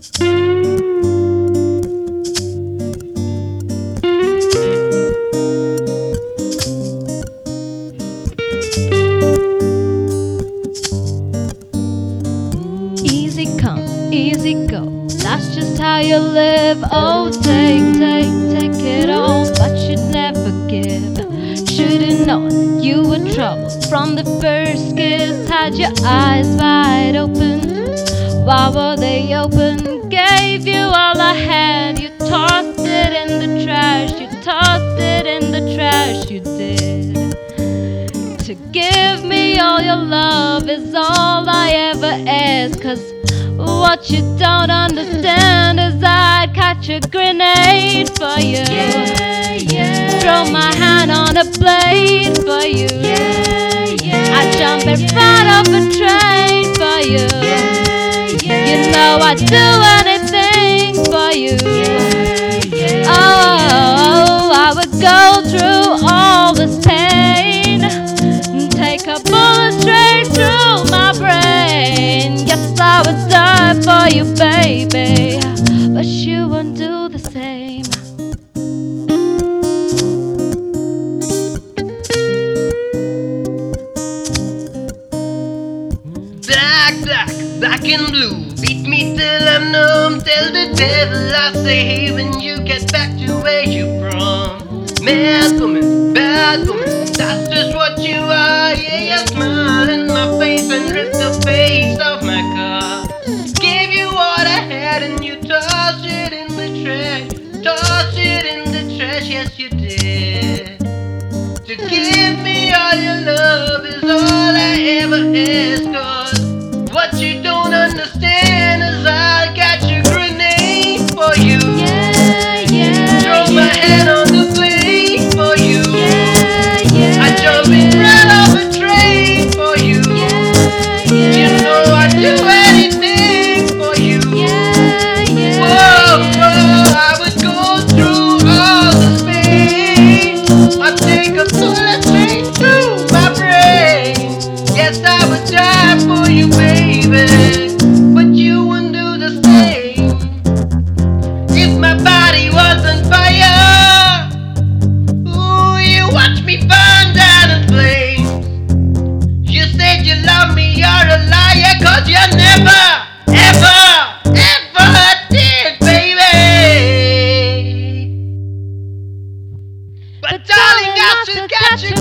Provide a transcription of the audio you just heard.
Easy come, easy go. That's just how you live. Oh, take, take, take it all, but you'd never give. Should've known you were trouble from the first kiss. Had your eyes wide open. Why were they open? Gave you all I had. You tossed it in the trash. You tossed it in the trash. You did. To give me all your love is all I ever ask. Cause what you don't understand is I'd catch a grenade for you. Yeah, yeah. Throw my hand on a blade for you. Yeah, yeah. I'd jump in front of a train. You I'd do anything for you. Oh, I would go through all this pain. Take a bullet straight through my brain. Yes, I would die for you, baby. But you won't do the same. Black, black, black and blue. Beat me till I'm numb. Tell the devil I say, hey, when you get back to where you're from. Mad woman, bad woman, that's just what you are. Yeah, you smile in my face and rip the face off my car. Gave you what I had and you tossed it in the trash. Tossed it in the trash, yes, you did. To give me all love me, you're a liar, cause you never, ever, ever did, baby. But, but darling, I should catch a